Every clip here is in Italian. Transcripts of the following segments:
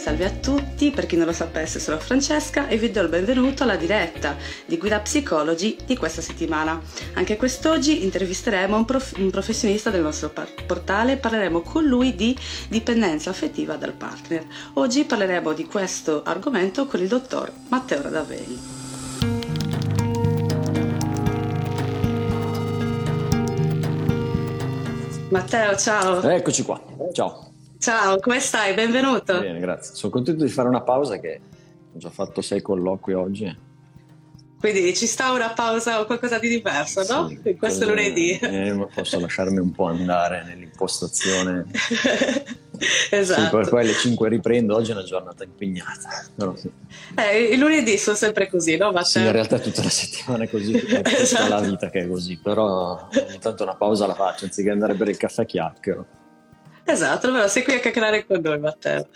Salve a tutti, per chi non lo sapesse sono Francesca e vi do il benvenuto alla diretta di Guida Psicologi di questa settimana. Anche quest'oggi intervisteremo un, prof- un professionista del nostro par- portale e parleremo con lui di dipendenza affettiva dal partner. Oggi parleremo di questo argomento con il dottor Matteo Radaveli. Matteo, ciao. Eccoci qua. Ciao. Ciao, come stai? Benvenuto. Bene, grazie. Sono contento di fare una pausa che ho già fatto sei colloqui oggi. Quindi ci sta una pausa o qualcosa di diverso, no? Sì, questo lunedì. Eh, posso lasciarmi un po' andare nell'impostazione. esatto. Sì, poi, poi alle 5 riprendo, oggi è una giornata impegnata. Però, sì. eh, I lunedì sono sempre così, no? Ma sì, in realtà tutta la settimana è così, è esatto. la vita che è così, però ogni tanto una pausa la faccio, anziché andare per il caffè chiacchiero. Esatto, però sei qui a chiacchierare con noi Matteo.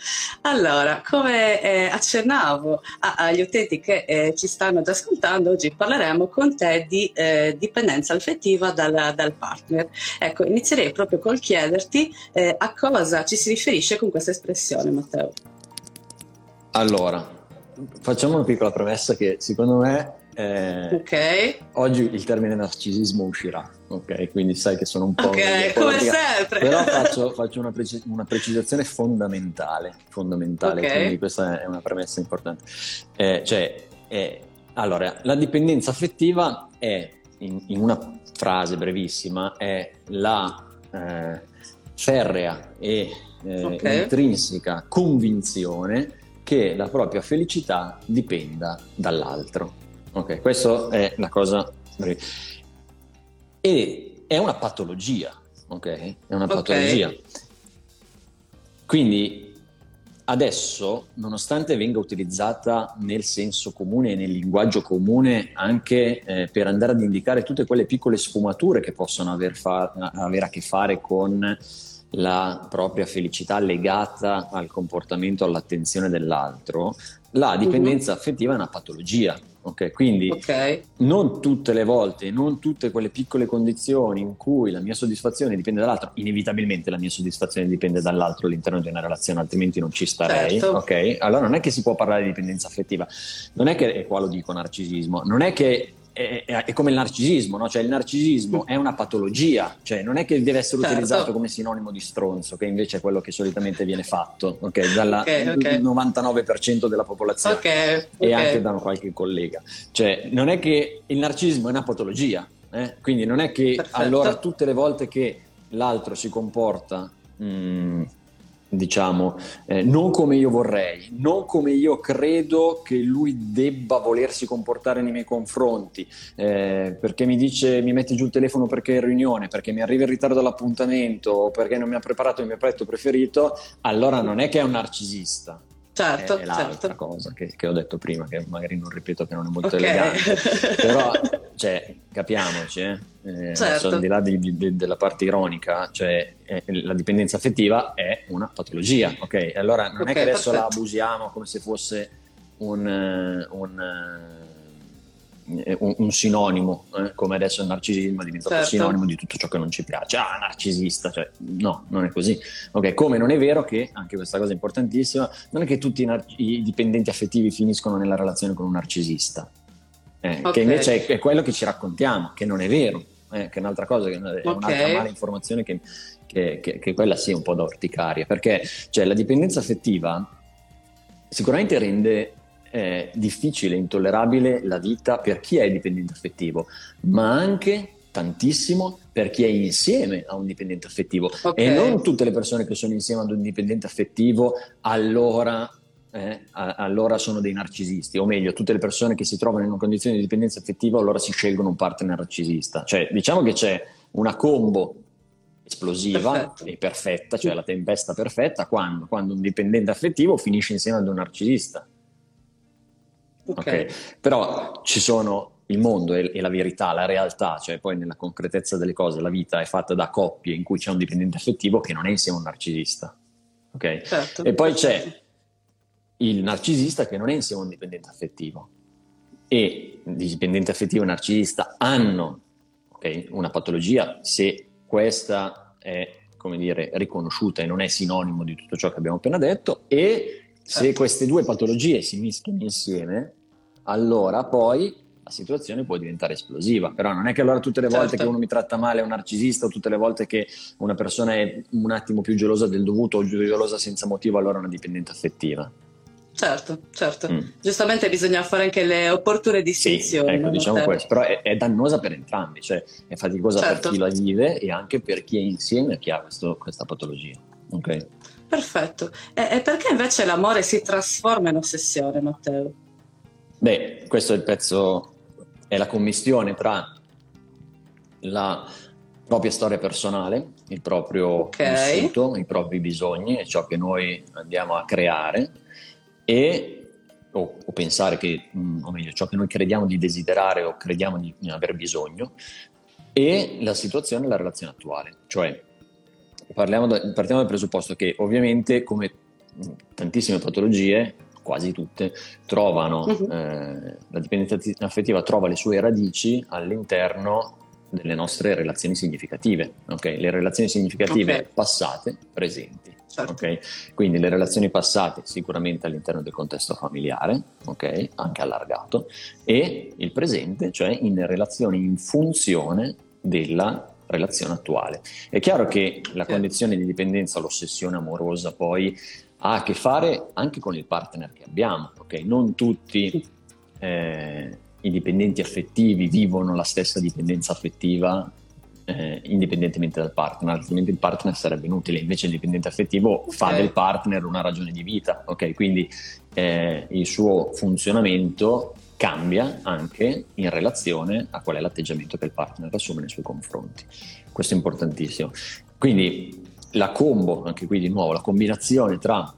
Allora, come eh, accennavo agli utenti che eh, ci stanno già ascoltando, oggi parleremo con te di eh, dipendenza affettiva dal, dal, partner. Ecco, inizierei proprio col chiederti eh, a cosa ci si riferisce con questa espressione Matteo. Allora, facciamo una piccola premessa che secondo me eh, ok. Oggi il termine narcisismo uscirà, ok? Quindi sai che sono un po'... Ok, come sempre. Però faccio, faccio una, precis- una, precisazione fondamentale, fondamentale okay. quindi questa è una premessa importante. Eh, cioè, è, allora, la dipendenza affettiva è, in, in una frase brevissima, è la eh, ferrea e eh, okay. intrinseca convinzione che la propria felicità dipenda dall'altro. Ok, questa è la cosa. E è una patologia, ok? È una patologia. Okay. Quindi adesso, nonostante venga utilizzata nel senso comune e nel linguaggio comune anche eh, per andare ad indicare tutte quelle piccole sfumature che possono aver, fa- avere a che fare con la propria felicità legata al comportamento, all'attenzione dell'altro, la dipendenza uh-huh. affettiva è una patologia. Ok, quindi okay. non tutte le volte, non tutte quelle piccole condizioni in cui la mia soddisfazione dipende dall'altro, inevitabilmente la mia soddisfazione dipende dall'altro all'interno di una relazione, altrimenti non ci starei. Certo. Ok, allora non è che si può parlare di dipendenza affettiva, non è che, e qua lo dico narcisismo, non è che è, è, come il narcisismo, no? cioè il narcisismo è una patologia, cioè non è che deve essere certo. utilizzato come sinonimo di stronzo, che invece è quello che solitamente viene fatto okay? dal okay, okay. 99% della popolazione e anche da qualche collega. Cioè non è che il narcisismo è una patologia, eh? quindi non è che Perfetto. allora tutte le volte che l'altro si comporta... Mh, mm, diciamo, eh, non come io vorrei, non come io credo che lui debba volersi comportare nei miei confronti, eh, perché mi dice mi mette giù il telefono perché è in riunione, perché mi arriva in ritardo all'appuntamento o perché non mi ha preparato il mio piatto preferito, allora non è che è un narcisista. Certo, è, l'altra certo. cosa che, che, ho detto prima, che magari non ripeto che non è molto okay. elegante, però cioè, capiamoci, eh? Eh, certo. al di là di, di, della parte ironica, cioè eh, la dipendenza affettiva è una patologia, ok? Allora non okay, è che adesso perfetto. la abusiamo come se fosse un, eh, un eh, un, un sinonimo, eh? come adesso il narcisismo è diventato certo. sinonimo di tutto ciò che non ci piace. Ah, narcisista, cioè, no, non è così. Ok, come non è vero che, anche questa cosa è importantissima, non è che tutti i, nar- i dipendenti affettivi finiscono nella relazione con un narcisista, eh, okay. che invece è, è, quello che ci raccontiamo, che non è vero, eh, che è un'altra cosa, che è okay. un'altra mala informazione che, che, che, che quella sia un po' da orticaria, perché cioè, la dipendenza affettiva sicuramente rende eh, difficile, intollerabile la vita per chi è dipendente affettivo, ma anche tantissimo per chi è insieme a un dipendente affettivo okay. e non tutte le persone che sono insieme ad un dipendente affettivo allora, eh, allora sono dei narcisisti o meglio tutte le persone che si trovano in una condizione di dipendenza affettiva allora si scelgono un partner narcisista cioè diciamo che c'è una combo esplosiva Perfetto. e perfetta cioè la tempesta perfetta quando, quando un dipendente affettivo finisce insieme ad un narcisista Okay. ok. Però ci sono il mondo e, e, la verità, la realtà, cioè poi nella concretezza delle cose, la vita è fatta da coppie in cui c'è un dipendente affettivo che non è insieme a un narcisista. Okay? Certo, e poi c'è il narcisista che non è insieme a un dipendente affettivo. E il dipendente affettivo e il narcisista hanno okay, una patologia se questa è come dire, riconosciuta e non è sinonimo di tutto ciò che abbiamo appena detto e se certo. queste due patologie si mischiano insieme, allora poi la situazione può diventare esplosiva. Però non è che allora tutte le volte certo. che uno mi tratta male è un narcisista o tutte le volte che una persona è un attimo più gelosa del dovuto o gelosa senza motivo, allora è una dipendente affettiva. Certo, certo. Mm. Giustamente bisogna fare anche le opportune distinzioni. Sì, ecco, diciamo questo, però è, è, dannosa per entrambi, cioè è faticosa certo. per chi la vive e anche per chi è insieme a chi ha questo, questa patologia. Okay? Perfetto. E, e perché invece l'amore si trasforma in ossessione, Matteo? Beh, questo è il pezzo, è la commistione tra la propria storia personale, il proprio okay. vissuto, i propri bisogni e ciò che noi andiamo a creare e, o, o, pensare che, mm, o meglio, ciò che noi crediamo di desiderare o crediamo di, di aver bisogno, e la situazione e la relazione attuale. Cioè, da, partiamo dal presupposto che ovviamente, come tantissime patologie, quasi tutte, trovano, uh-huh. eh, la dipendenza affettiva trova le sue radici all'interno delle nostre relazioni significative, okay? le relazioni significative okay. passate, presenti. Certo. Okay? Quindi le relazioni passate sicuramente all'interno del contesto familiare, okay? anche allargato, e il presente, cioè in relazioni in funzione della relazione attuale. È chiaro che la condizione di dipendenza, l'ossessione amorosa poi ha a che fare anche con il partner che abbiamo, ok? Non tutti eh, i dipendenti affettivi vivono la stessa dipendenza affettiva eh, indipendentemente dal partner, altrimenti il partner sarebbe inutile, invece il dipendente affettivo okay. fa del partner una ragione di vita, ok? Quindi eh, il suo funzionamento cambia anche in relazione a qual è l'atteggiamento che il partner assume nei suoi confronti. Questo è importantissimo. Quindi la combo, anche qui di nuovo, la combinazione tra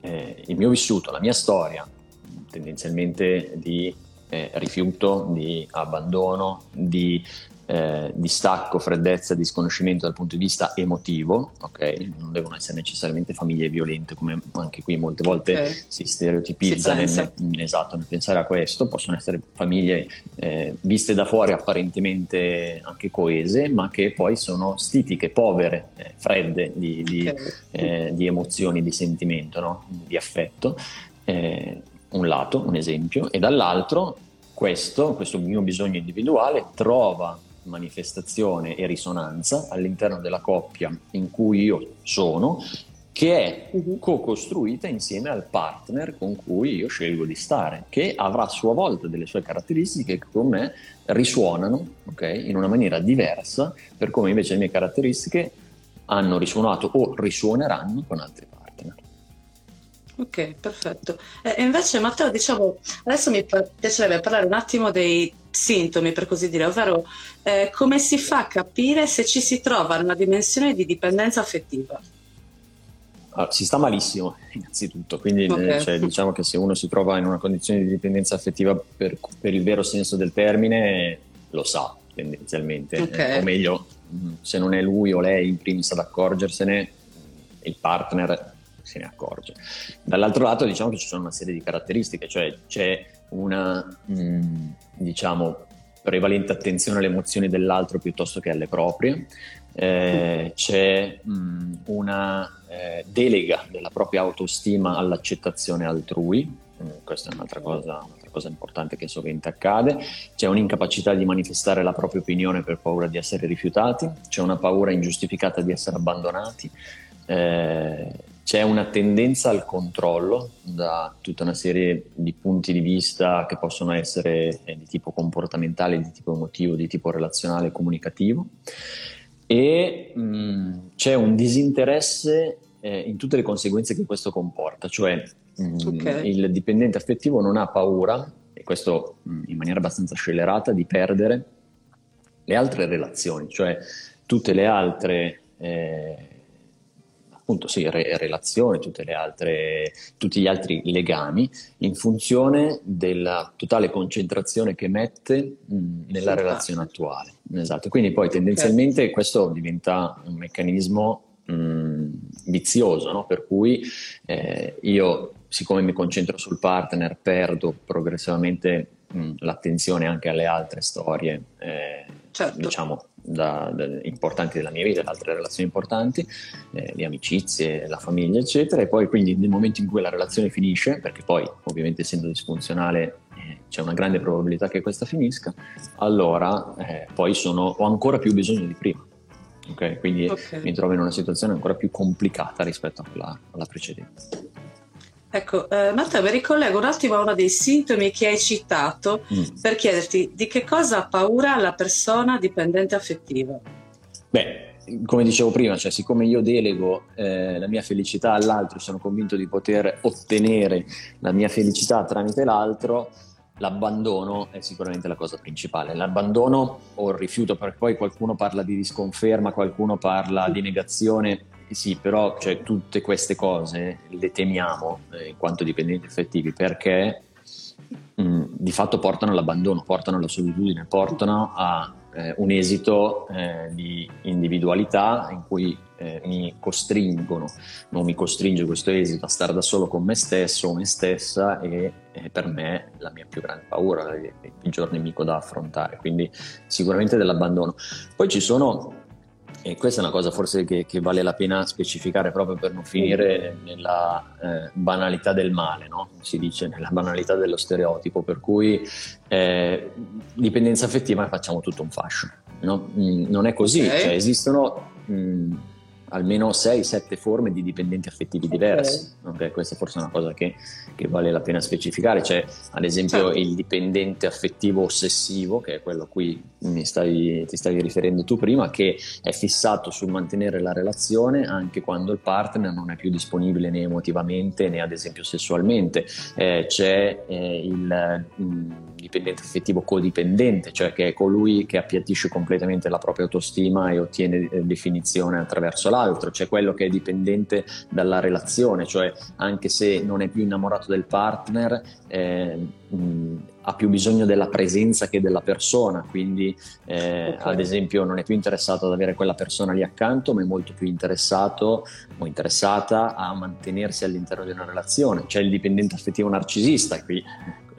eh, il mio vissuto, la mia storia, tendenzialmente di eh, rifiuto, di abbandono, di eh, distacco, freddezza, disconoscimento dal punto di vista emotivo, ok? Non devono essere necessariamente famiglie violente, come anche qui molte volte okay. si stereotipizza si nel, nel, esatto, nel pensare a questo, possono essere famiglie eh, viste da fuori apparentemente anche coese, ma che poi sono stitiche, povere, eh, fredde di, di, okay. Eh, di, emozioni, di sentimento, no? di affetto. Eh, un lato, un esempio, e dall'altro questo, questo mio bisogno individuale trova manifestazione e risonanza all'interno della coppia in cui io sono, che è uh-huh. co-costruita insieme al partner con cui io scelgo di stare, che avrà a sua volta delle sue caratteristiche che con me risuonano okay, in una maniera diversa per come invece le mie caratteristiche hanno risuonato o risuoneranno con altri partner. Ok, perfetto. E invece Matteo, diciamo, adesso mi piacerebbe parlare un attimo dei sintomi, per così dire, ovvero eh, come si fa a capire se ci si trova in una dimensione di dipendenza affettiva? Allora, si sta malissimo, innanzitutto, quindi eh, okay. cioè, diciamo che se uno si trova in una condizione di dipendenza affettiva per, per il vero senso del termine, lo sa tendenzialmente, okay. o meglio, mm, se non è lui o lei in primis ad accorgersene, il partner se ne accorge. Dall'altro lato diciamo che ci sono una serie di caratteristiche, cioè c'è una mh, mm, diciamo prevalente attenzione alle emozioni dell'altro piuttosto che alle proprie, eh, c'è mh, mm, una eh, delega della propria autostima all'accettazione altrui, mm, questa è un'altra cosa, un'altra cosa importante che sovente accade, c'è un'incapacità di manifestare la propria opinione per paura di essere rifiutati, c'è una paura ingiustificata di essere abbandonati, eh, c'è una tendenza al controllo da tutta una serie di punti di vista che possono essere eh, di tipo comportamentale, di tipo emotivo, di tipo relazionale comunicativo. E mh, mm, c'è un disinteresse eh, in tutte le conseguenze che questo comporta, cioè mh, mm, okay. il dipendente affettivo non ha paura, e questo mh, mm, in maniera abbastanza scellerata, di perdere le altre relazioni, cioè tutte le altre... Eh, appunto sì, re- relazioni, altre, tutti gli altri legami, in funzione della totale concentrazione che mette mh, nella sì, relazione attuale. Esatto, quindi poi tendenzialmente questo diventa un meccanismo mh, vizioso, no? per cui eh, io, siccome mi concentro sul partner, perdo progressivamente mh, l'attenzione anche alle altre storie, eh, certo. diciamo, da, da, importanti della mia vita, le altre relazioni importanti, eh, le amicizie, la famiglia, eccetera. E poi quindi nel momento in cui la relazione finisce, perché poi ovviamente essendo disfunzionale eh, c'è una grande probabilità che questa finisca, allora eh, poi sono, ho ancora più bisogno di prima. Okay? Quindi okay. mi trovo in una situazione ancora più complicata rispetto a quella, alla precedente. Ecco, eh, Matteo, mi ricollego un attimo a uno dei sintomi che hai citato mm. per chiederti di che cosa ha paura la persona dipendente affettiva. Beh, come dicevo prima, cioè, siccome io delego eh, la mia felicità all'altro, sono convinto di poter ottenere la mia felicità tramite l'altro, l'abbandono è sicuramente la cosa principale. L'abbandono o il rifiuto, perché poi qualcuno parla di disconferma, qualcuno parla di negazione sì, però cioè, tutte queste cose le temiamo eh, in quanto dipendenti effettivi perché mh, mm, di fatto portano all'abbandono, portano alla solitudine, portano a eh, un esito eh, di individualità in cui eh, mi costringono, non mi costringe questo esito a stare da solo con me stesso o me stessa e per me la mia più grande paura, il peggior nemico da affrontare, quindi sicuramente dell'abbandono. Poi ci sono e questa è una cosa forse che, che, vale la pena specificare proprio per non finire nella eh, banalità del male, no? si dice nella banalità dello stereotipo, per cui eh, dipendenza affettiva facciamo tutto un fascio. No? Mm, non è così, okay. cioè, esistono mm, almeno 6-7 forme di dipendenti affettivi diversi. Okay. Okay? Questa forse è una cosa che, che, vale la pena specificare. C'è ad esempio certo. il dipendente affettivo ossessivo, che è quello a cui stavi, ti stavi riferendo tu prima, che è fissato sul mantenere la relazione anche quando il partner non è più disponibile né emotivamente né ad esempio sessualmente. Eh, c'è eh, il mh, mm, dipendente affettivo codipendente, cioè che è colui che appiattisce completamente la propria autostima e ottiene eh, definizione attraverso l'altro, c'è quello che è dipendente dalla relazione, cioè anche se non è più innamorato del partner, eh, mh, ha più bisogno della presenza che della persona, quindi eh, okay. ad esempio non è più interessato ad avere quella persona lì accanto, ma è molto più interessato o interessata a mantenersi all'interno di una relazione. C'è il dipendente affettivo narcisista, qui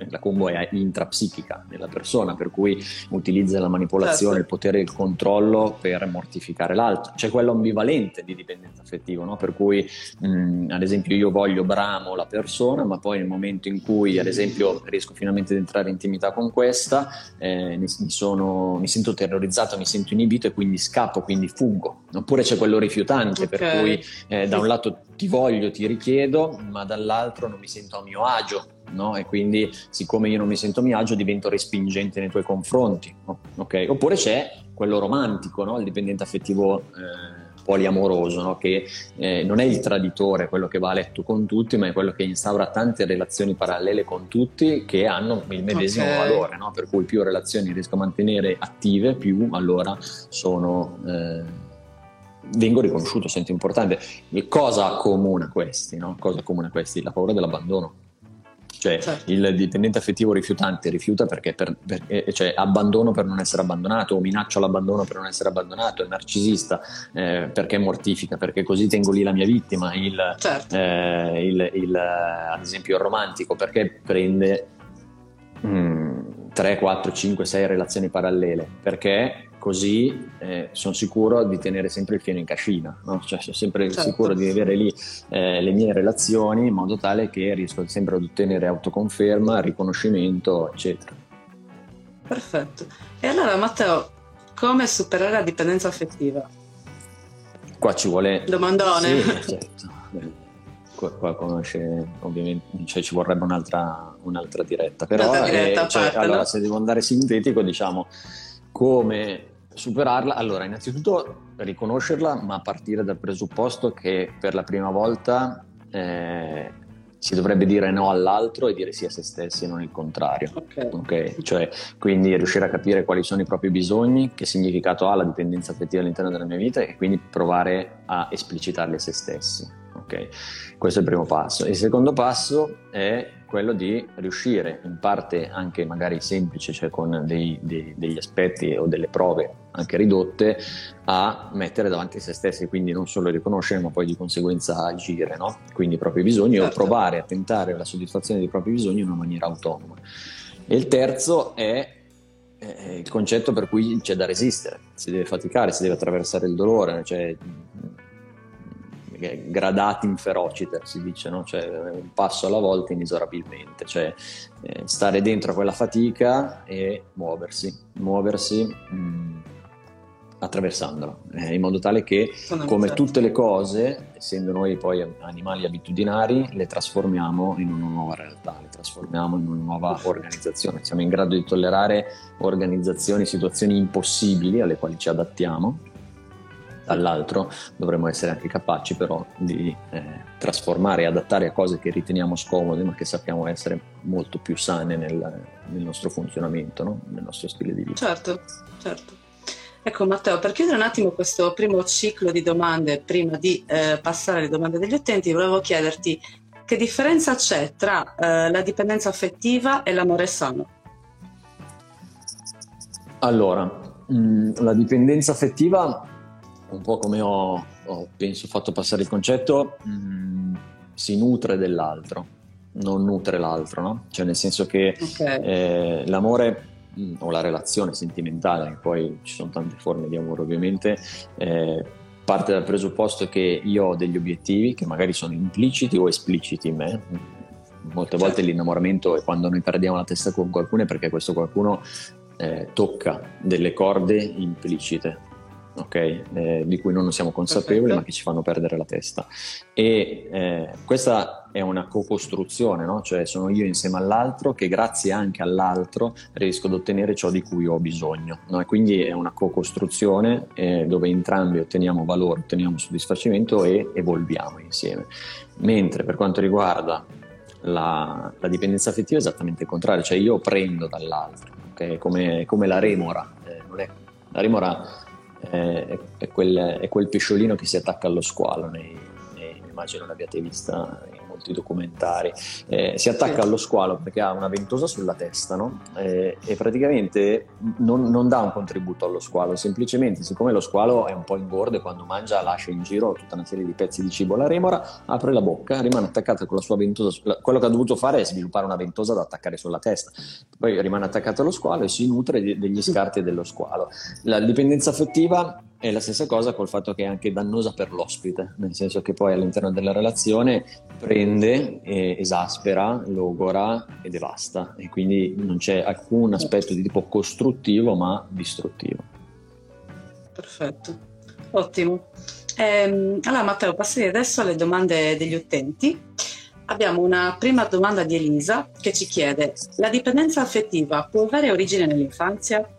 la combo è intrapsichica nella persona, per cui utilizza la manipolazione, certo. il potere e il controllo per mortificare l'altro. C'è quello ambivalente di dipendenza affettiva, no? per cui mh, ad esempio io voglio bramo la persona, ma poi nel momento in cui ad esempio riesco finalmente ad entrare in intimità con questa, eh, mi, sono, mi, sento terrorizzato, mi sento inibito e quindi scappo, quindi fuggo. Oppure c'è quello rifiutante, okay. per cui eh, da un lato ti voglio, ti richiedo, ma dall'altro non mi sento a mio agio no? e quindi siccome io non mi sento a mio agio divento respingente nei tuoi confronti. Okay? Oppure c'è quello romantico, no? il dipendente affettivo eh, poliamoroso, no? che eh, non è il traditore, quello che va a letto con tutti, ma è quello che instaura tante relazioni parallele con tutti che hanno il medesimo okay. valore, per cui più relazioni riesco a mantenere attive, più allora sono... Eh, vengo riconosciuto, sento importante. E cosa accomuna questi? No? Cosa accomuna questi? La paura dell'abbandono. Cioè certo. il dipendente affettivo rifiutante rifiuta perché, per, perché cioè, abbandono per non essere abbandonato o minaccio l'abbandono per non essere abbandonato, è narcisista eh, perché mortifica, perché così tengo lì la mia vittima, il, certo. eh, il, il, ad esempio il romantico perché prende mm, 3, 4, 5, 6 relazioni parallele, perché così eh, sono sicuro di tenere sempre il fieno in cascina, no? cioè sono sempre certo. sicuro di avere lì eh, le mie relazioni in modo tale che riesco sempre ad ottenere autoconferma, riconoscimento, eccetera. Perfetto. E allora Matteo, come superare la dipendenza affettiva? Qua ci vuole... Domandone. Sì, certo. Qua, qua conosce, ovviamente, cioè ci vorrebbe un'altra, un'altra diretta, però diretta, eh, cioè, allora, se devo andare sintetico, diciamo come superarla? Allora, innanzitutto riconoscerla, ma partire dal presupposto che per la prima volta eh, si dovrebbe dire no all'altro e dire sì a se stessi e non il contrario. Okay. Okay? Cioè, quindi riuscire a capire quali sono i propri bisogni, che significato ha la dipendenza affettiva all'interno della mia vita e quindi provare a esplicitarli a se stessi. Okay? Questo è il primo passo. Il secondo passo è quello di riuscire, in parte anche magari semplice, cioè con dei, dei, degli aspetti o delle prove anche ridotte, a mettere davanti a se stessi, quindi non solo riconoscere, ma poi di conseguenza agire, no? quindi i propri bisogni certo. o provare a tentare la soddisfazione dei propri bisogni in una maniera autonoma. E il terzo è il concetto per cui c'è da resistere, si deve faticare, si deve attraversare il dolore, cioè gradatim ferociter si dice, no? cioè un passo alla volta inesorabilmente, cioè eh, stare dentro a quella fatica e muoversi, muoversi mh, mm, attraversandola, eh, in modo tale che come tutte le cose, essendo noi poi animali abitudinari, le trasformiamo in una nuova realtà, le trasformiamo in una nuova organizzazione, siamo in grado di tollerare organizzazioni, situazioni impossibili alle quali ci adattiamo dall'altro dovremmo essere anche capaci però di eh, trasformare e adattare a cose che riteniamo scomode ma che sappiamo essere molto più sane nel, nel nostro funzionamento, no? nel nostro stile di vita. Certo, certo. Ecco Matteo, per chiudere un attimo questo primo ciclo di domande, prima di eh, passare alle domande degli utenti, volevo chiederti che differenza c'è tra eh, la dipendenza affettiva e l'amore sano? Allora, mh, mm, la dipendenza affettiva un po' come ho, ho penso fatto passare il concetto, mh, mm, si nutre dell'altro, non nutre l'altro, no? Cioè nel senso che okay. eh, l'amore mh, mm, o la relazione sentimentale, poi ci sono tante forme di amore ovviamente, eh, parte dal presupposto che io ho degli obiettivi che magari sono impliciti o espliciti in me. Molte certo. volte l'innamoramento è quando noi perdiamo la testa con qualcuno è perché questo qualcuno eh, tocca delle corde implicite okay? eh, di cui non siamo consapevoli Perfetto. ma che ci fanno perdere la testa. E eh, questa è una co-costruzione, no? cioè sono io insieme all'altro che grazie anche all'altro riesco ad ottenere ciò di cui ho bisogno. No? Quindi è una co-costruzione eh, dove entrambi otteniamo valore, otteniamo soddisfacimento e evolviamo insieme. Mentre per quanto riguarda la, la dipendenza affettiva è esattamente il contrario, cioè io prendo dall'altro, okay? come, come la remora. Eh, la remora è, è, quel, è, quel, pesciolino che si attacca allo squalo, nei, nei, immagino l'abbiate vista in molti documentari, eh, si attacca allo squalo perché ha una ventosa sulla testa no? eh, e praticamente non, non, dà un contributo allo squalo, semplicemente siccome lo squalo è un po' ingordo e quando mangia lascia in giro tutta una serie di pezzi di cibo alla remora, apre la bocca, rimane attaccata con la sua ventosa, quello che ha dovuto fare è sviluppare una ventosa da attaccare sulla testa, poi rimane attaccata allo squalo e si nutre degli scarti dello squalo. La dipendenza affettiva è la stessa cosa col fatto che è anche dannosa per l'ospite, nel senso che poi all'interno della relazione prende, esaspera, logora e devasta e quindi non c'è alcun aspetto di tipo costruttivo ma distruttivo. Perfetto, ottimo. Ehm, allora Matteo, passerei adesso alle domande degli utenti. Abbiamo una prima domanda di Elisa che ci chiede: la dipendenza affettiva può avere origine nell'infanzia?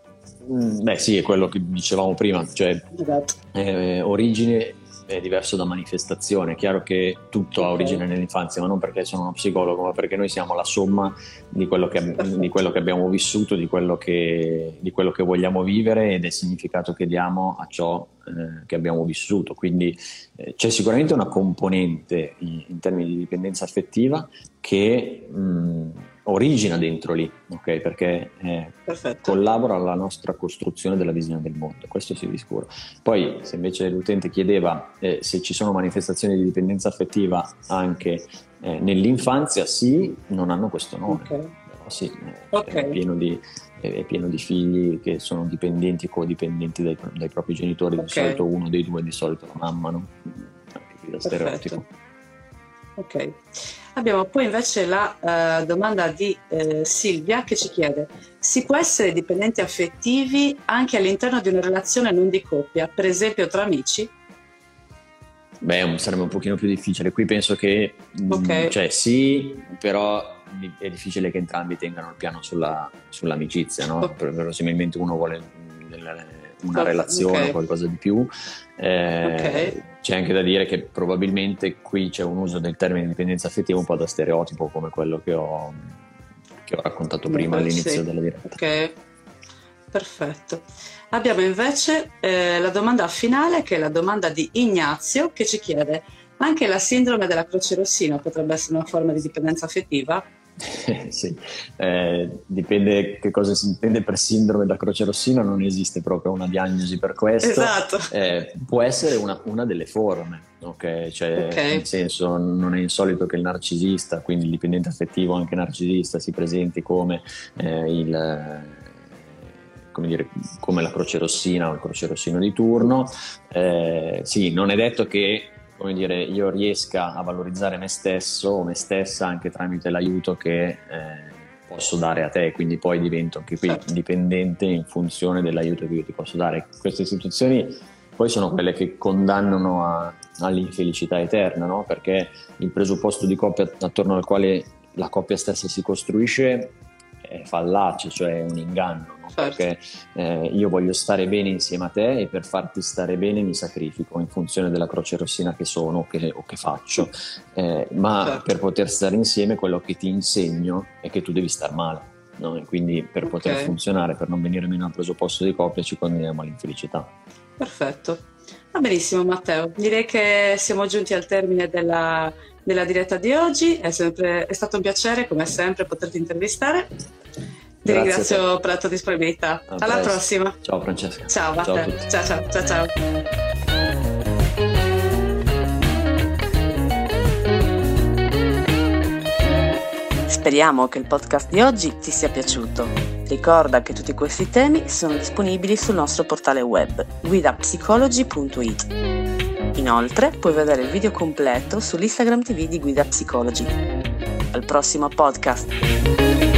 Mm, beh sì, è quello che dicevamo prima, cioè esatto. eh, origine è diverso da manifestazione. È chiaro che tutto ha origine nell'infanzia, ma non perché sono uno psicologo, ma perché noi siamo la somma di quello che, di quello che abbiamo vissuto, di quello che, di quello che, vogliamo vivere ed è il significato che diamo a ciò eh, che abbiamo vissuto. Quindi eh, c'è sicuramente una componente in, in, termini di dipendenza affettiva che mh, origina dentro lì, ok? Perché eh, collabora alla nostra costruzione della visione del mondo, questo sì di sicuro. Poi, se invece l'utente chiedeva eh, se ci sono manifestazioni di dipendenza affettiva anche eh, nell'infanzia, sì, non hanno questo nome. Okay. Sì, eh, okay. è, pieno di, è, pieno di, figli che sono dipendenti o codipendenti dai, dai propri genitori, okay. di solito uno dei due, di solito la mamma, no? Anche qui da stereotipo. Ok. Abbiamo poi invece la uh, domanda di uh, Silvia che ci chiede: si può essere dipendenti affettivi anche all'interno di una relazione non di coppia, per esempio tra amici? Beh, sarebbe un pochino più difficile. Qui penso che, mm, okay. mh, cioè sì, però è difficile che entrambi tengano il piano sulla, sull'amicizia, no? Oh. Verosimilmente uno vuole una relazione o okay. qualcosa di più. Eh, okay c'è anche da dire che probabilmente qui c'è un uso del termine dipendenza affettiva un po' da stereotipo come quello che ho, che ho raccontato prima Beh, all'inizio sì. della diretta. Ok, perfetto. Abbiamo invece eh, la domanda finale, che è la domanda di Ignazio, che ci chiede: anche la sindrome della croce rossina potrebbe essere una forma di dipendenza affettiva? sì, eh, dipende che cosa si intende per sindrome da croce rossina, non esiste proprio una diagnosi per questo. Esatto. Eh, può essere una, una, delle forme, ok? Cioè, okay. nel senso, non è insolito che il narcisista, quindi il dipendente affettivo, anche narcisista, si presenti come eh, il come, dire, come la croce rossina o il croce rossino di turno. Eh, sì, non è detto che come dire, io riesca a valorizzare me stesso o me stessa anche tramite l'aiuto che eh, posso dare a te, quindi poi divento anche qui certo. dipendente in funzione dell'aiuto che io ti posso dare. Queste situazioni poi sono quelle che condannano a, all'infelicità eterna, no? perché il presupposto di coppia attorno al quale la coppia stessa si costruisce è fallace, cioè è un inganno, no? Certo. perché eh, io voglio stare bene insieme a te e per farti stare bene mi sacrifico in funzione della croce rossina che sono o che, o che faccio, eh, ma certo. per poter stare insieme quello che ti insegno è che tu devi star male. No? E quindi per okay. poter funzionare, per non venire meno al presupposto di coppia, ci condanniamo all'infelicità. Perfetto. Va benissimo Matteo, direi che siamo giunti al termine della, della diretta di oggi, è, sempre, è, stato un piacere come sempre poterti intervistare. Ti ringrazio per la tua disponibilità. A Alla presto. prossima. Ciao Francesca. Ciao Matteo. Ciao ciao ciao ciao. Speriamo che il podcast di oggi ti sia piaciuto. Ricorda che tutti questi temi sono disponibili sul nostro portale web guidapsicology.it. Inoltre puoi vedere il video completo sull'Instagram TV di Guida Psicology. Al prossimo podcast!